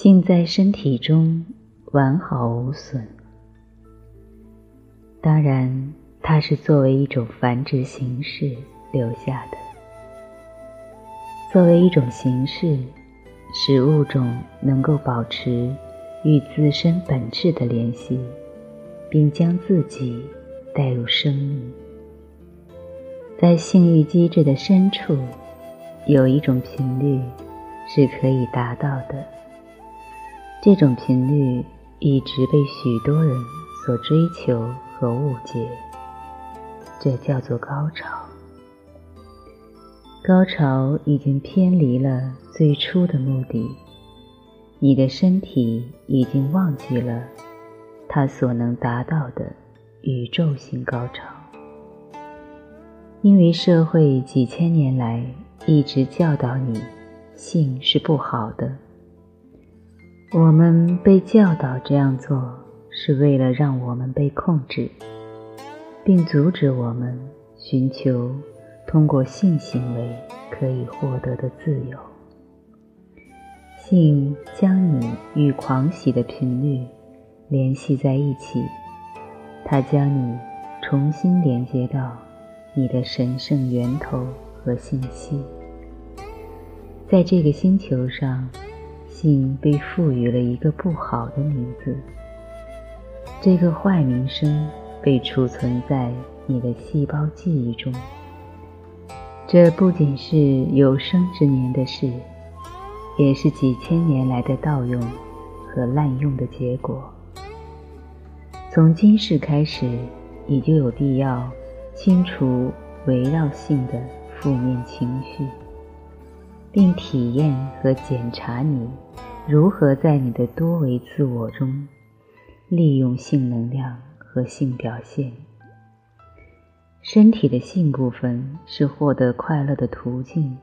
性在身体中完好无损。当然，它是作为一种繁殖形式留下的，作为一种形式，使物种能够保持与自身本质的联系，并将自己带入生命。在性欲机制的深处，有一种频率是可以达到的。这种频率一直被许多人所追求和误解，这叫做高潮。高潮已经偏离了最初的目的，你的身体已经忘记了它所能达到的宇宙性高潮，因为社会几千年来一直教导你，性是不好的。我们被教导这样做，是为了让我们被控制，并阻止我们寻求通过性行为可以获得的自由。性将你与狂喜的频率联系在一起，它将你重新连接到你的神圣源头和信息。在这个星球上。性被赋予了一个不好的名字，这个坏名声被储存在你的细胞记忆中。这不仅是有生之年的事，也是几千年来的盗用和滥用的结果。从今世开始，你就有必要清除围绕性的负面情绪。并体验和检查你如何在你的多维自我中利用性能量和性表现。身体的性部分是获得快乐的途径，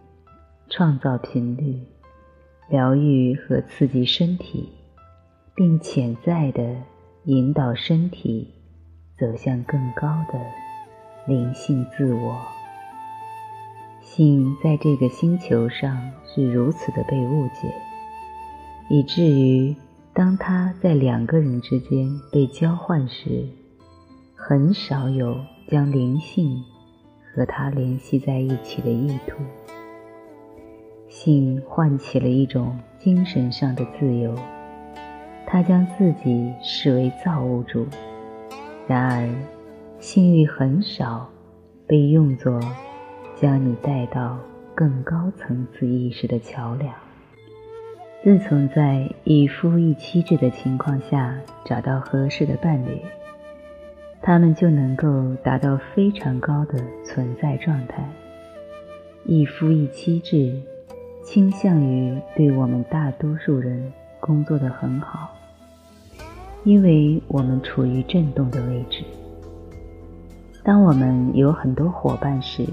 创造频率，疗愈和刺激身体，并潜在的引导身体走向更高的灵性自我。性在这个星球上是如此的被误解，以至于当它在两个人之间被交换时，很少有将灵性和它联系在一起的意图。性唤起了一种精神上的自由，它将自己视为造物主。然而，性欲很少被用作。将你带到更高层次意识的桥梁。自从在一夫一妻制的情况下找到合适的伴侣，他们就能够达到非常高的存在状态。一夫一妻制倾向于对我们大多数人工作的很好，因为我们处于震动的位置。当我们有很多伙伴时，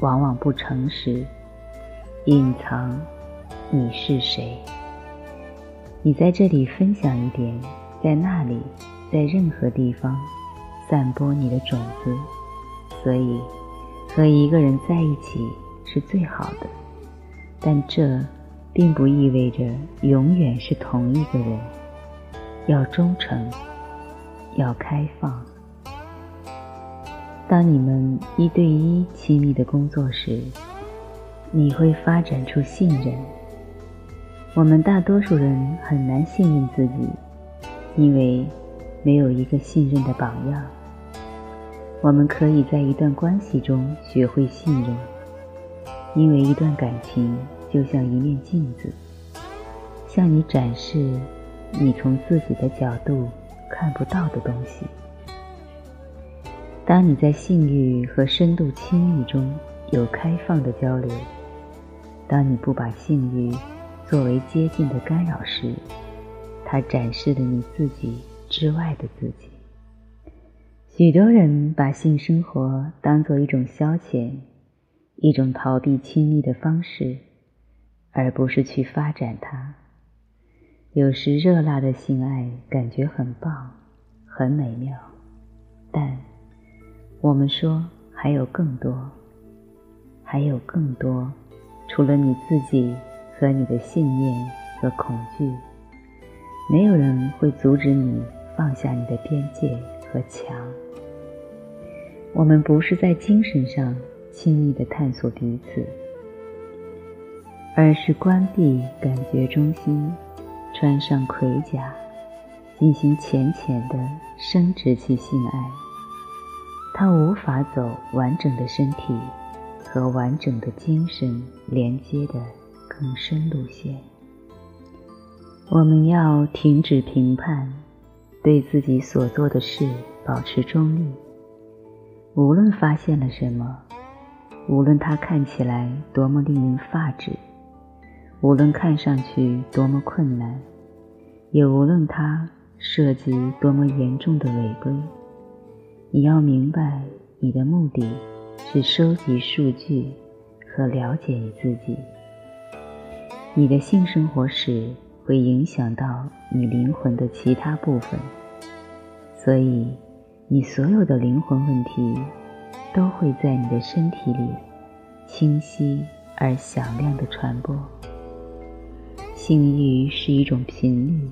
往往不诚实，隐藏你是谁。你在这里分享一点，在那里，在任何地方散播你的种子。所以，和一个人在一起是最好的，但这并不意味着永远是同一个人。要忠诚，要开放。当你们一对一亲密的工作时，你会发展出信任。我们大多数人很难信任自己，因为没有一个信任的榜样。我们可以在一段关系中学会信任，因为一段感情就像一面镜子，向你展示你从自己的角度看不到的东西。当你在性欲和深度亲密中有开放的交流，当你不把性欲作为接近的干扰时，它展示了你自己之外的自己。许多人把性生活当做一种消遣，一种逃避亲密的方式，而不是去发展它。有时热辣的性爱感觉很棒，很美妙，但。我们说还有更多，还有更多，除了你自己和你的信念和恐惧没有人会阻止你放下你的边界和墙。我们不是在精神上亲密的探索彼此，而是关闭感觉中心，穿上盔甲，进行浅浅的生殖器性爱。他无法走完整的身体和完整的精神连接的更深路线。我们要停止评判，对自己所做的事保持中立。无论发现了什么，无论它看起来多么令人发指，无论看上去多么困难，也无论它涉及多么严重的违规，你要明白，你的目的是收集数据和了解你自己。你的性生活史。会影响到你灵魂的其他部分，所以你所有的灵魂问题都会在你的身体里清晰而响亮的传播。性欲是一种频率，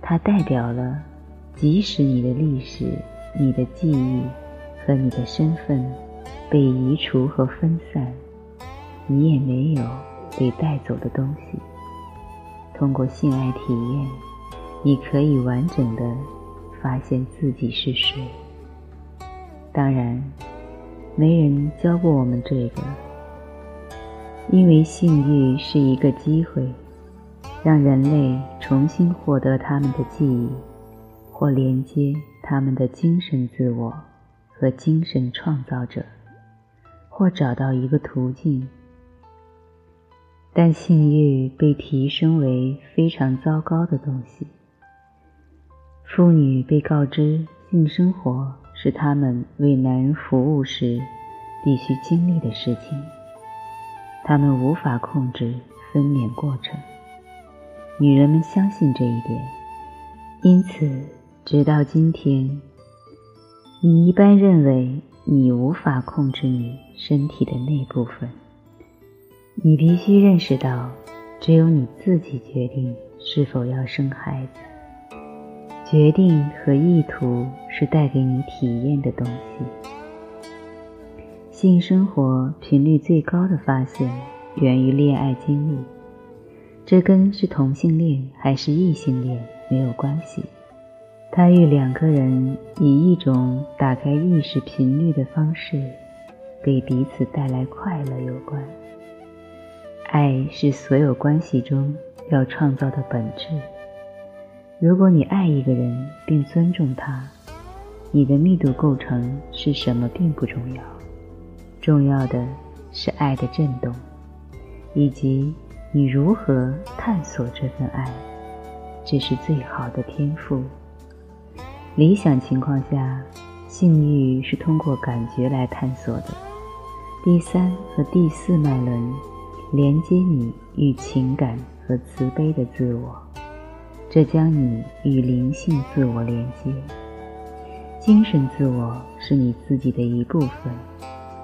它代表了，即使你的历史、你的记忆和你的身份被移除和分散，你也没有被带走的东西。通过性爱体验，你可以完整的发现自己是谁。当然，没人教过我们这个，因为性欲是一个机会，让人类重新获得他们的记忆，或连接他们的精神自我和精神创造者，或找到一个途径。但性欲被提升为非常糟糕的东西。妇女被告知性生活是她们为男人服务时必须经历的事情，她们无法控制分娩过程。女人们相信这一点，因此直到今天，你一般认为你无法控制你身体的那部分。你必须认识到，只有你自己决定是否要生孩子。决定和意图是带给你体验的东西。性生活频率最高的发现源于恋爱经历，这跟是同性恋还是异性恋没有关系，它与两个人以一种打开意识频率的方式，给彼此带来快乐有关。爱是所有关系中要创造的本质。如果你爱一个人并尊重他，你的密度构成是什么并不重要，重要的是爱的震动，以及你如何探索这份爱。这是最好的天赋。理想情况下，性欲是通过感觉来探索的。第三和第四脉轮。连接你与情感和慈悲的自我，这将你与灵性自我连接。精神自我是你自己的一部分，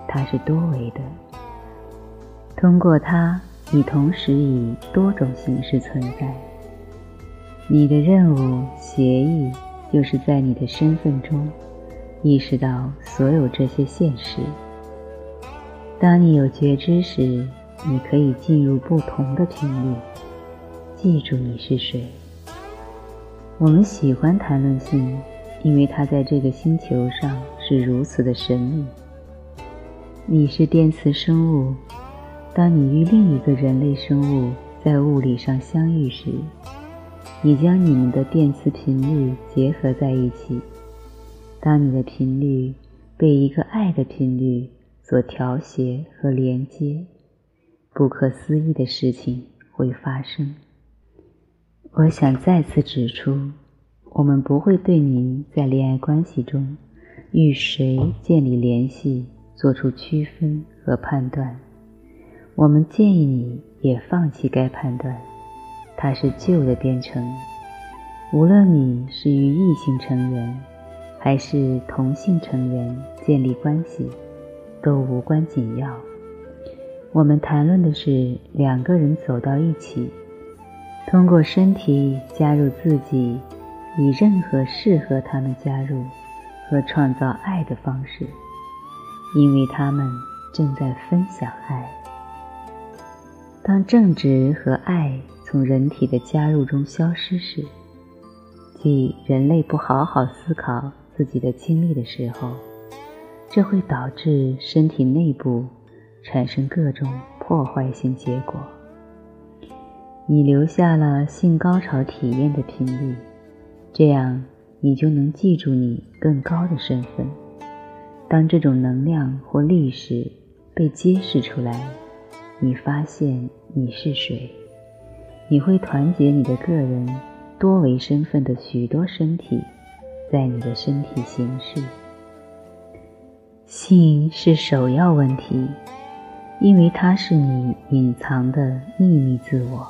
它是多维的。通过它，你同时以多种形式存在。你的任务协议就是在你的身份中意识到所有这些现实。当你有觉知时。你可以进入不同的频率，记住你是谁。我们喜欢谈论性，因为它在这个星球上是如此的神秘。你是电磁生物，当你与另一个人类生物在物理上相遇时，你将你们的电磁频率结合在一起。当你的频率被一个爱的频率所调谐和连接。不可思议的事情会发生。我想再次指出，我们不会对您在恋爱关系中与谁建立联系做出区分和判断。我们建议你也放弃该判断，它是旧的编程。无论你是与异性成员还是同性成员建立关系，都无关紧要。我们谈论的是两个人走到一起，通过身体加入自己，以任何适合他们加入和创造爱的方式，因为他们正在分享爱。当正直和爱从人体的加入中消失时，即人类不好好思考自己的经历的时候，这会导致身体内部产生各种破坏性结果。你留下了性高潮体验的频率，这样你就能记住你更高的身份。当这种能量或历史被揭示出来，你发现你是谁，你会团结你的个人。多维身份的许多身体，在你的身体形式。性是首要问题，因为它是你隐藏的秘密自我。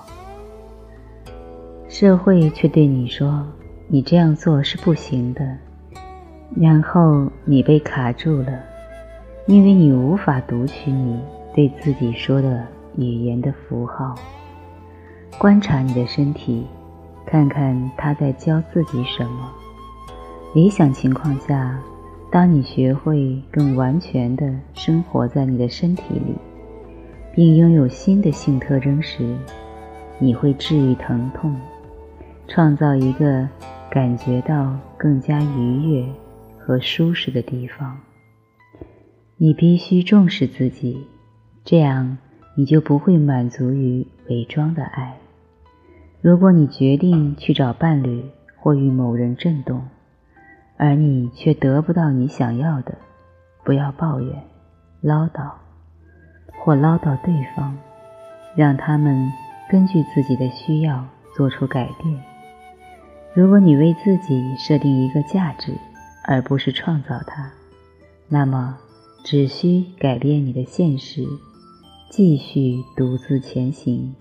社会却对你说你这样做是不行的，然后你被卡住了，因为你无法读取你对自己说的语言的符号。观察你的身体。看看他在教自己什么。理想情况下，当你学会更完全的生活在你的身体里，并拥有新的性特征时，你会治愈疼痛，创造一个感觉到更加愉悦和舒适的地方。你必须重视自己，这样你就不会满足于伪装的爱。如果你决定去找伴侣或与某人震动，而你却得不到你想要的，不要抱怨、唠叨或唠叨对方，让他们根据自己的需要做出改变。如果你为自己设定一个价值，而不是创造它，那么只需改变你的现实，继续独自前行。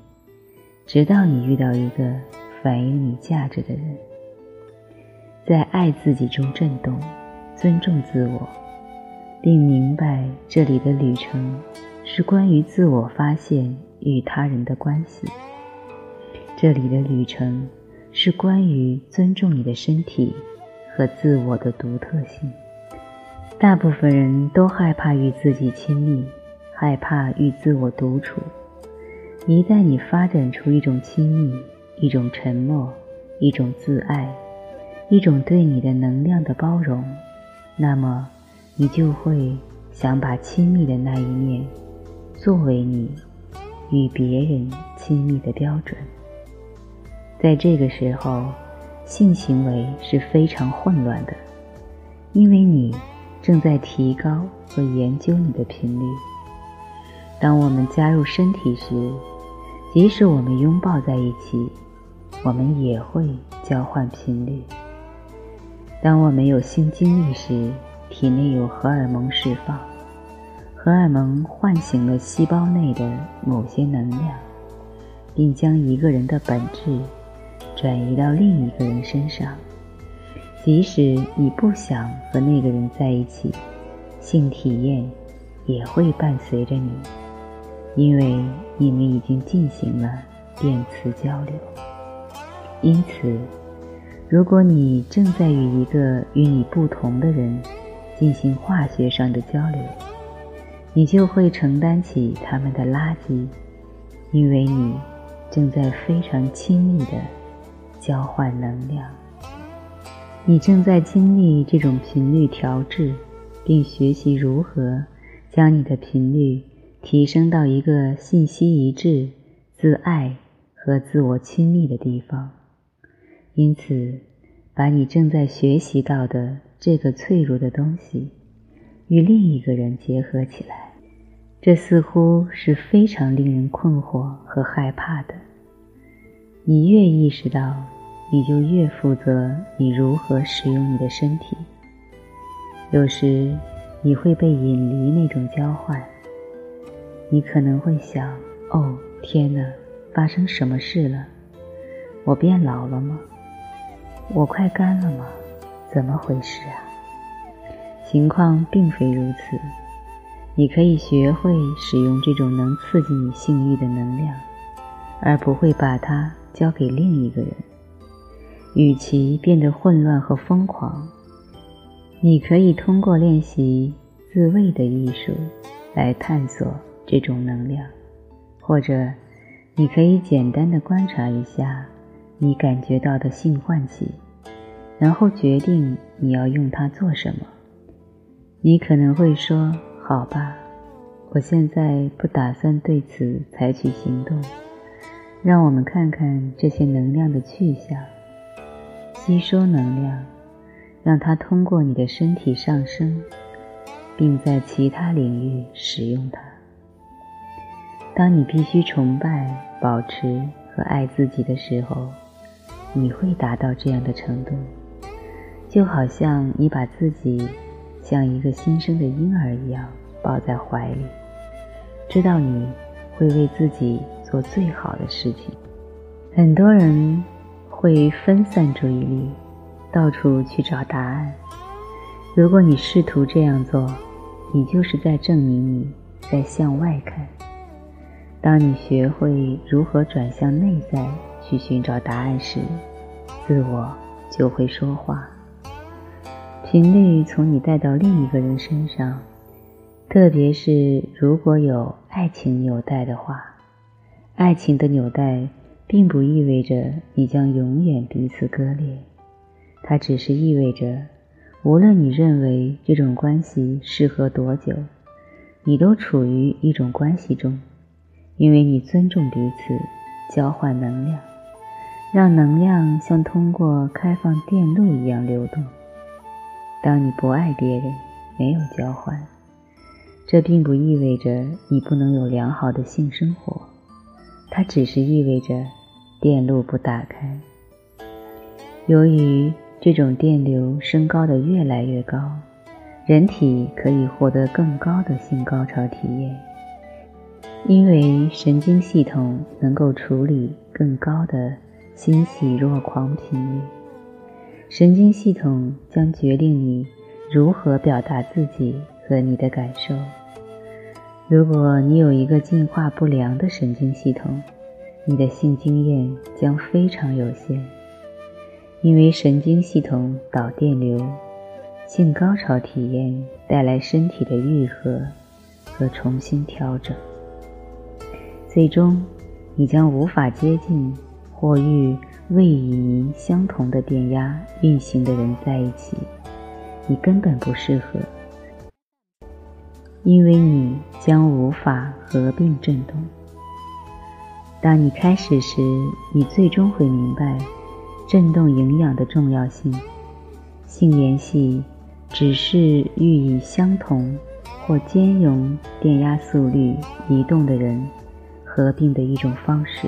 直到你遇到一个反映你价值的人，在爱自己中震动，尊重自我，并明白这里的旅程是关于自我发现与他人的关系。这里的旅程是关于尊重你的身体和自我的独特性。大部分人都害怕与自己亲密，害怕与自我独处。一旦你发展出一种亲密、一种沉默、一种自爱、一种对你的能量的包容，那么你就会想把亲密的那一面作为你与别人亲密的标准。在这个时候，性行为是非常混乱的，因为你正在提高和研究你的频率。当我们加入身体时，即使我们拥抱在一起，我们也会交换频率。当我们有性经历时，体内有荷尔蒙释放，荷尔蒙唤醒了细胞内的某些能量，并将一个人的本质转移到另一个人身上。即使你不想和那个人在一起，性体验也会伴随着你。因为你们已经进行了电磁交流，因此，如果你正在与一个与你不同的人进行化学上的交流，你就会承担起他们的垃圾，因为你正在非常亲密的交换能量。你正在经历这种频率调制，并学习如何将你的频率。提升到一个信息一致、自爱和自我亲密的地方，因此，把你正在学习到的这个脆弱的东西与另一个人结合起来，这似乎是非常令人困惑和害怕的。你越意识到，你就越负责你如何使用你的身体。有时，你会被引离那种交换。你可能会想：“哦，天哪，发生什么事了？我变老了吗？我快干了吗？怎么回事啊？”情况并非如此。你可以学会使用这种能刺激你性欲的能量，而不会把它交给另一个人。与其变得混乱和疯狂，你可以通过练习自慰的艺术来探索这种能量，或者你可以简单的观察一下你感觉到的性唤起，然后决定你要用它做什么。你可能会说：“好吧，我现在不打算对此采取行动。让我们看看这些能量的去向。”吸收能量，让它通过你的身体上升，并在其他领域使用它。当你必须崇拜、保持和爱自己的时候，你会达到这样的程度，就好像你把自己像一个新生的婴儿一样抱在怀里，知道你会为自己做最好的事情。很多人。会分散注意力，到处去找答案。如果你试图这样做，你就是在证明你在向外看。当你学会如何转向内在去寻找答案时，自我就会说话。频率从你带到另一个人身上，特别是如果有爱情纽带的话，爱情的纽带。并不意味着你将永远彼此割裂，它只是意味着，无论你认为这种关系适合多久，你都处于一种关系中，因为你尊重彼此，交换能量，让能量像通过开放电路一样流动。当你不爱别人，没有交换，这并不意味着你不能有良好的性生活，它只是意味着。电路不打开，由于这种电流升高的越来越高，人体可以获得更高的性高潮体验，因为神经系统能够处理更高的欣喜若狂频率。神经系统将决定你如何表达自己和你的感受。如果你有一个进化不良的神经系统，你的性经验将非常有限，因为神经系统导电流，性高潮体验带来身体的愈合和重新调整。最终，你将无法接近或与位与你相同的电压运行的人在一起。你根本不适合，因为你将无法合并振动。当你开始时，你最终会明白振动营养的重要性。性联系只是寓以相同或兼容电压速率移动的人合并的一种方式。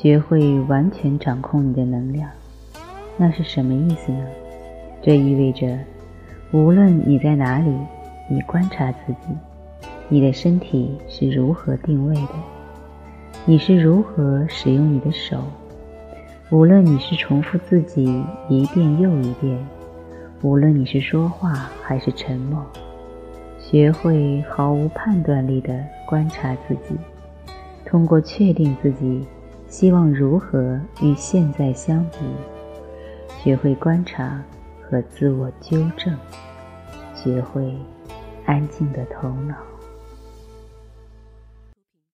学会完全掌控你的能量，那是什么意思呢？这意味着，无论你在哪里，你观察自己，你的身体是如何定位的。你是如何使用你的手？无论你是重复自己一遍又一遍，无论你是说话还是沉默，学会毫无判断力地观察自己，通过确定自己希望如何与现在相比，学会观察和自我纠正，学会安静的头脑。